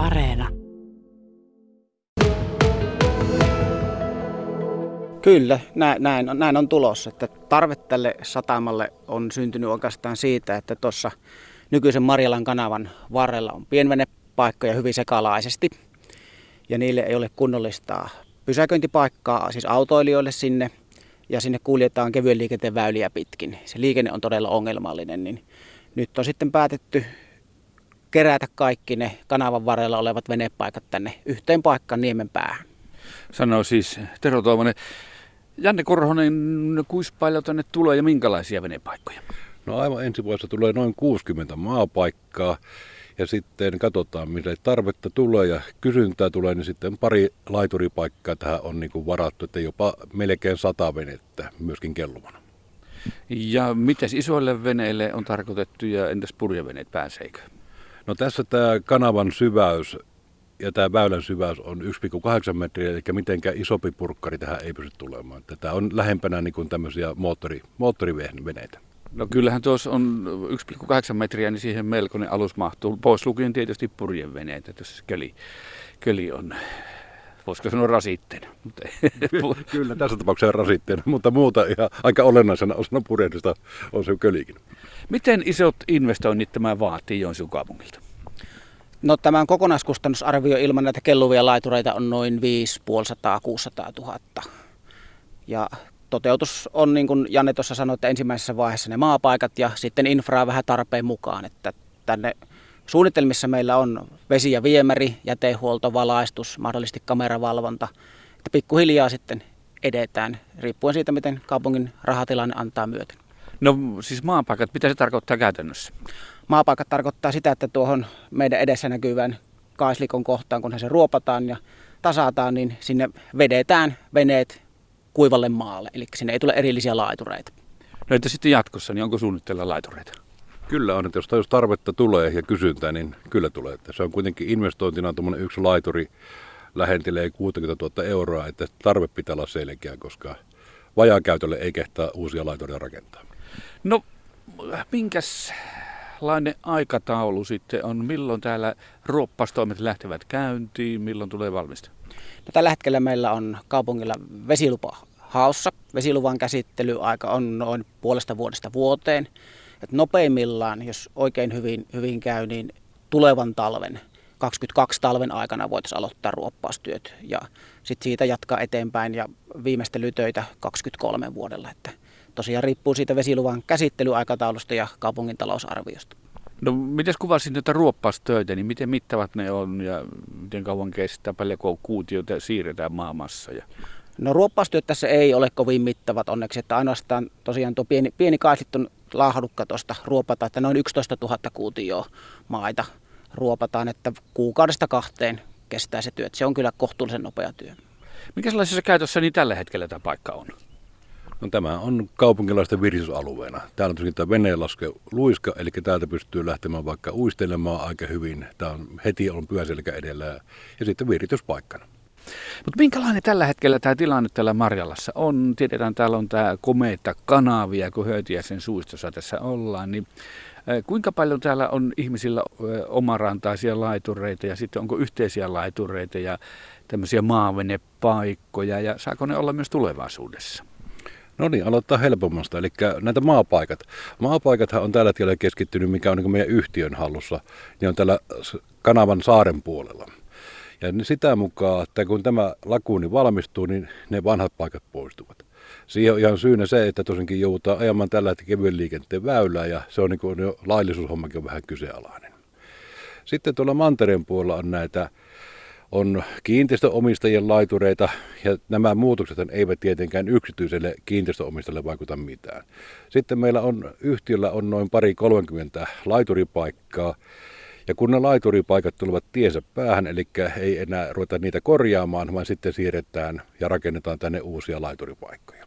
Areena. Kyllä, näin, on, näin on tulossa. Että tarve tälle satamalle on syntynyt oikeastaan siitä, että tuossa nykyisen Marjalan kanavan varrella on pienvenepaikkoja hyvin sekalaisesti. Ja niille ei ole kunnollista pysäköintipaikkaa, siis autoilijoille sinne. Ja sinne kuljetaan kevyen liikenteen väyliä pitkin. Se liikenne on todella ongelmallinen, niin nyt on sitten päätetty kerätä kaikki ne kanavan varrella olevat venepaikat tänne yhteen paikkaan niemen päähän. Sanoo siis Tero Toivonen. Janne Korhonen, kuinka paljon tänne tulee ja minkälaisia venepaikkoja? No aivan ensi vuodessa tulee noin 60 maapaikkaa ja sitten katsotaan, millä tarvetta tulee ja kysyntää tulee, niin sitten pari laituripaikkaa tähän on niin kuin varattu, että jopa melkein sata venettä myöskin kellumana. Ja miten isoille veneille on tarkoitettu ja entäs purjeveneet pääseekö? No tässä tämä kanavan syväys ja tämä väylän syväys on 1,8 metriä, eli mitenkään isompi purkkari tähän ei pysty tulemaan. Tämä on lähempänä niin kuin tämmöisiä moottori, moottoriveneitä. No kyllähän tuossa on 1,8 metriä, niin siihen melkoinen alus mahtuu. Pois lukien tietysti purjeveneet, että jos köli, köli on, voisiko sanoa rasitteena. Mutta Kyllä, tässä tapauksessa rasitteena, mutta muuta ihan aika olennaisena osana purjehdusta on se kölikin. Miten isot investoinnit tämä vaatii Joensuun kaupungilta? No tämän kokonaiskustannusarvio ilman näitä kelluvia laitureita on noin 550-600 000. Ja toteutus on niin kuin Janne tuossa sanoi, että ensimmäisessä vaiheessa ne maapaikat ja sitten infraa vähän tarpeen mukaan. Että tänne suunnitelmissa meillä on vesi- ja viemäri, jätehuolto, valaistus, mahdollisesti kameravalvonta. Että pikkuhiljaa sitten edetään, riippuen siitä, miten kaupungin rahatilanne antaa myöten. No siis maapaikat, mitä se tarkoittaa käytännössä? Maapaikat tarkoittaa sitä, että tuohon meidän edessä näkyvään kaislikon kohtaan, kun se ruopataan ja tasataan, niin sinne vedetään veneet kuivalle maalle. Eli sinne ei tule erillisiä laitureita. No entä sitten jatkossa, niin onko suunnitteilla laitureita? Kyllä on, että jos, jos tarvetta tulee ja kysyntää, niin kyllä tulee. Että se on kuitenkin investointina tuommoinen yksi laituri lähentelee 60 000 euroa, että tarve pitää olla selkeä, koska vajaakäytölle ei kehtaa uusia laituria rakentaa. No, minkäs minkälainen aikataulu sitten on? Milloin täällä ruoppastoimet lähtevät käyntiin? Milloin tulee valmista? No, tällä hetkellä meillä on kaupungilla vesilupa haossa. Vesiluvan käsittelyaika on noin puolesta vuodesta vuoteen. Et nopeimmillaan, jos oikein hyvin, hyvin käy, niin tulevan talven 22 talven aikana voitaisiin aloittaa ruoppaustyöt ja sitten siitä jatkaa eteenpäin ja viimeistelytöitä 23 vuodella. Että tosiaan riippuu siitä vesiluvan käsittelyaikataulusta ja kaupungin talousarviosta. No miten kuvasin näitä ruoppaustöitä, niin miten mittavat ne on ja miten kauan kestää, paljonko kuutioita siirretään maamassa? Ja... No ruoppaustyöt tässä ei ole kovin mittavat onneksi, että ainoastaan tosiaan tuo pieni, pieni kaislittu lahdukka tuosta ruopata, että noin 11 000 kuutioa maita ruopataan, että kuukaudesta kahteen kestää se työ. Se on kyllä kohtuullisen nopea työ. Mikä sellaisessa käytössä niin tällä hetkellä tämä paikka on? No, tämä on kaupunkilaisten viritysalueena. Täällä on tämä veneenlaske luiska, eli täältä pystyy lähtemään vaikka uistelemaan aika hyvin. Tämä on heti on pyöselkä edellä ja sitten virityspaikkana. Mutta minkälainen tällä hetkellä tämä tilanne täällä Marjalassa on? Tiedetään, täällä on tämä komeita kanavia, kun Höytiäisen suistossa tässä ollaan. Niin kuinka paljon täällä on ihmisillä omarantaisia laitureita ja sitten onko yhteisiä laitureita ja tämmöisiä maavenepaikkoja ja saako ne olla myös tulevaisuudessa? No niin, aloittaa helpommasta, eli näitä maapaikat. Maapaikathan on tällä hetkellä keskittynyt, mikä on niin meidän yhtiön hallussa, niin on tällä kanavan saaren puolella. Ja sitä mukaan, että kun tämä lakuuni valmistuu, niin ne vanhat paikat poistuvat. Siihen on ihan syynä se, että tosinkin joudutaan ajamaan tällä hetkellä kevyen liikenteen väylää ja se on niin kuin, jo laillisuushommakin on vähän kyseenalainen. Sitten tuolla mantereen puolella on näitä on kiinteistöomistajien laitureita ja nämä muutokset eivät tietenkään yksityiselle kiinteistöomistajalle vaikuta mitään. Sitten meillä on yhtiöllä on noin pari 30 laituripaikkaa ja kun ne laituripaikat tulevat tiensä päähän, eli ei enää ruveta niitä korjaamaan, vaan sitten siirretään ja rakennetaan tänne uusia laituripaikkoja.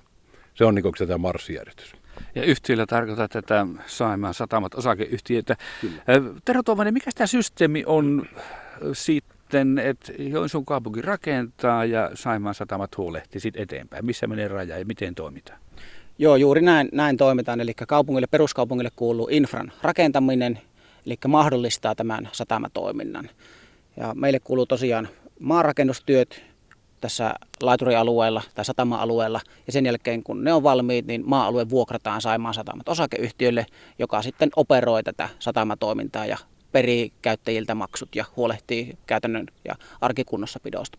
Se on niin kuin tämä marssijärjestys. Ja yhtiöllä tarkoittaa tätä Saimaan satamat osakeyhtiötä. Tero Tuomainen, mikä tämä systeemi on siitä sitten, että Joensuun kaupunki rakentaa ja Saimaan satamat huolehtii sitten eteenpäin. Missä menee raja ja miten toimitaan? Joo, juuri näin, näin toimitaan. Eli kaupungille, peruskaupungille kuuluu infran rakentaminen, eli mahdollistaa tämän satamatoiminnan. Ja meille kuuluu tosiaan maanrakennustyöt tässä laiturialueella tai satama-alueella. Ja sen jälkeen kun ne on valmiit, niin maa-alue vuokrataan Saimaan satamat osakeyhtiölle, joka sitten operoi tätä satamatoimintaa ja perii käyttäjiltä maksut ja huolehtii käytännön ja arkikunnossapidosta.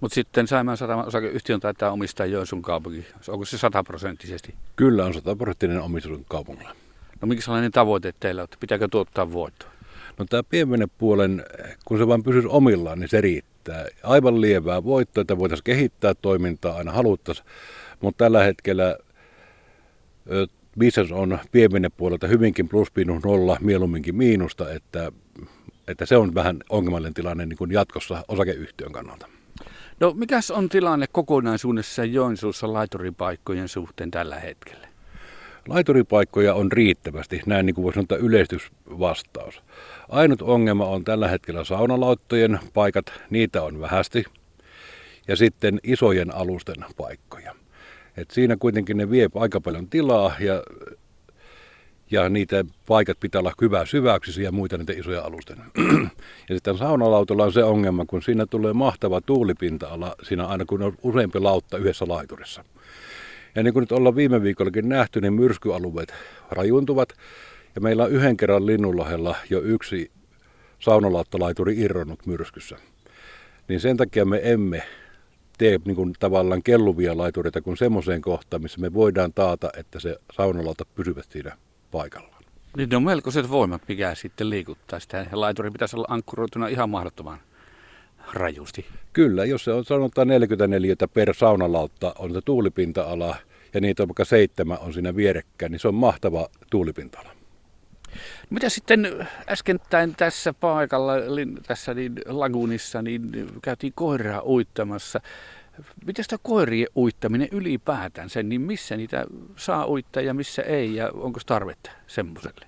Mutta sitten Saimaan Sataman osakeyhtiön taitaa omistaa Joensuun kaupunki. Onko se sataprosenttisesti? Kyllä on sataprosenttinen omistus kaupungilla. No minkä sellainen tavoite teillä on, että pitääkö tuottaa voittoa? No tämä pienvenepuolen, kun se vain pysyisi omillaan, niin se riittää. Aivan lievää voittoa, että voitaisiin kehittää toimintaa aina haluttaisiin, mutta tällä hetkellä business on pienvenepuolelta hyvinkin plus nolla, mieluumminkin miinusta, että, että se on vähän ongelmallinen tilanne niin kuin jatkossa osakeyhtiön kannalta. No mikäs on tilanne kokonaisuudessa Joensuussa laituripaikkojen suhteen tällä hetkellä? Laituripaikkoja on riittävästi, näin niin kuin voisi sanoa yleistysvastaus. Ainut ongelma on tällä hetkellä saunalauttojen paikat, niitä on vähästi, ja sitten isojen alusten paikkoja. Et siinä kuitenkin ne vie aika paljon tilaa ja, ja niitä paikat pitää olla hyvää syväyksisiä ja muita niitä isoja alusten. ja sitten saunalautolla on se ongelma, kun siinä tulee mahtava tuulipinta-ala siinä aina kun on useampi lautta yhdessä laiturissa. Ja niin kuin nyt ollaan viime viikollakin nähty, niin myrskyalueet rajuntuvat. Ja meillä on yhden kerran Linnunlahella jo yksi saunalauttalaituri irronnut myrskyssä. Niin sen takia me emme tee niin kuin tavallaan kelluvia laitureita kuin semmoiseen kohtaan, missä me voidaan taata, että se saunalauta pysyvät siinä paikallaan. Niin ne on melkoiset voimat, mikä sitten liikuttaa sitä. Laituri pitäisi olla ankkuroituna ihan mahdottoman rajusti. Kyllä, jos se on sanotaan 44 per saunalautta on se tuulipinta-ala ja niitä on vaikka seitsemän on siinä vierekkäin, niin se on mahtava tuulipinta-ala. Mitä sitten äskettäin tässä paikalla, tässä niin lagunissa, niin käytiin koiraa uittamassa. Miten sitä koirien uittaminen ylipäätään sen, niin missä niitä saa uittaa ja missä ei ja onko tarvetta semmoiselle?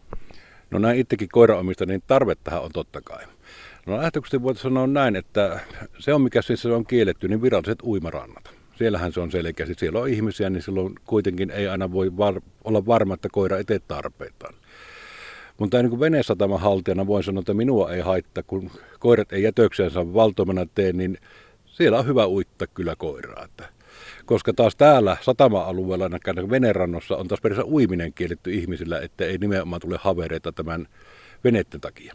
No näin itsekin koiraomista, niin tarvettahan on totta kai. No lähtökohtaisesti voitaisiin sanoa näin, että se on mikä siis on kielletty, niin viralliset uimarannat. Siellähän se on selkeästi. Siellä on ihmisiä, niin silloin kuitenkin ei aina voi var- olla varma, että koira ei tee tarpeitaan. Mutta niin venesataman haltijana voin sanoa, että minua ei haittaa, kun koirat ei jätöksensä valtomana tee, niin siellä on hyvä uittaa kyllä koiraa. Että koska taas täällä satama-alueella venerannossa on taas periaatteessa uiminen kielletty ihmisillä, että ei nimenomaan tule havereita tämän venetten takia.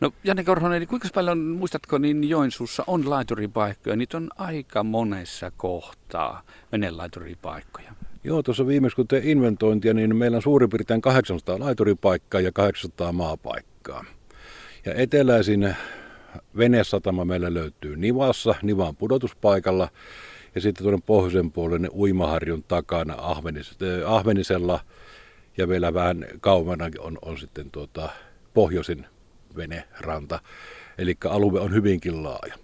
No Janne Korhonen, niin kuinka paljon, muistatko, niin Joensuussa on laituripaikkoja? Niitä on aika monessa kohtaa venelaituripaikkoja. Joo, tuossa viimeksi kun tein inventointia, niin meillä on suurin piirtein 800 laituripaikkaa ja 800 maapaikkaa. Ja eteläisin venesatama meillä löytyy Nivassa, Nivan pudotuspaikalla. Ja sitten tuonne pohjoisen puolelle Uimaharjun takana Ahvenis, äh, Ahvenisella ja vielä vähän kauemana on, on sitten tuota, pohjoisin veneranta. Eli alue on hyvinkin laaja.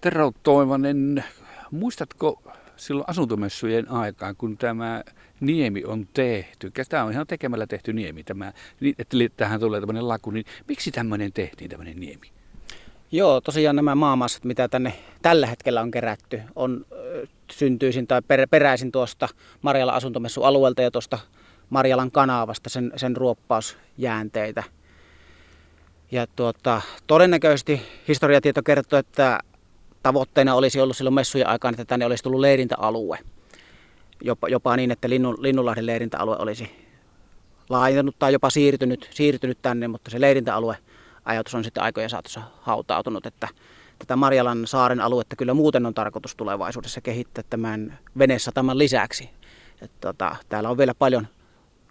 Tero Toivonen, muistatko silloin asuntomessujen aikaan, kun tämä niemi on tehty, tämä on ihan tekemällä tehty niemi, tämä, niin, että tähän tulee tämmöinen laku, niin miksi tämmöinen tehtiin, tämmöinen niemi? Joo, tosiaan nämä maamassat, mitä tänne tällä hetkellä on kerätty, on syntyisin tai per, peräisin tuosta Marjalan asuntomessualueelta ja tuosta Marjalan kanavasta sen, sen ruoppausjäänteitä. Ja tuota, todennäköisesti historiatieto kertoo, että tavoitteena olisi ollut silloin messujen aikaan, että tänne olisi tullut leirintäalue. Jopa, jopa niin, että Linnun, Linnunlahden leirintäalue olisi laajentunut tai jopa siirtynyt, siirtynyt tänne, mutta se leirintäalue ajatus on sitten aikojen saatossa hautautunut, että tätä Marjalan saaren aluetta kyllä muuten on tarkoitus tulevaisuudessa kehittää tämän venesataman lisäksi. Että tota, täällä on vielä paljon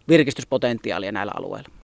virkistyspotentiaalia näillä alueilla.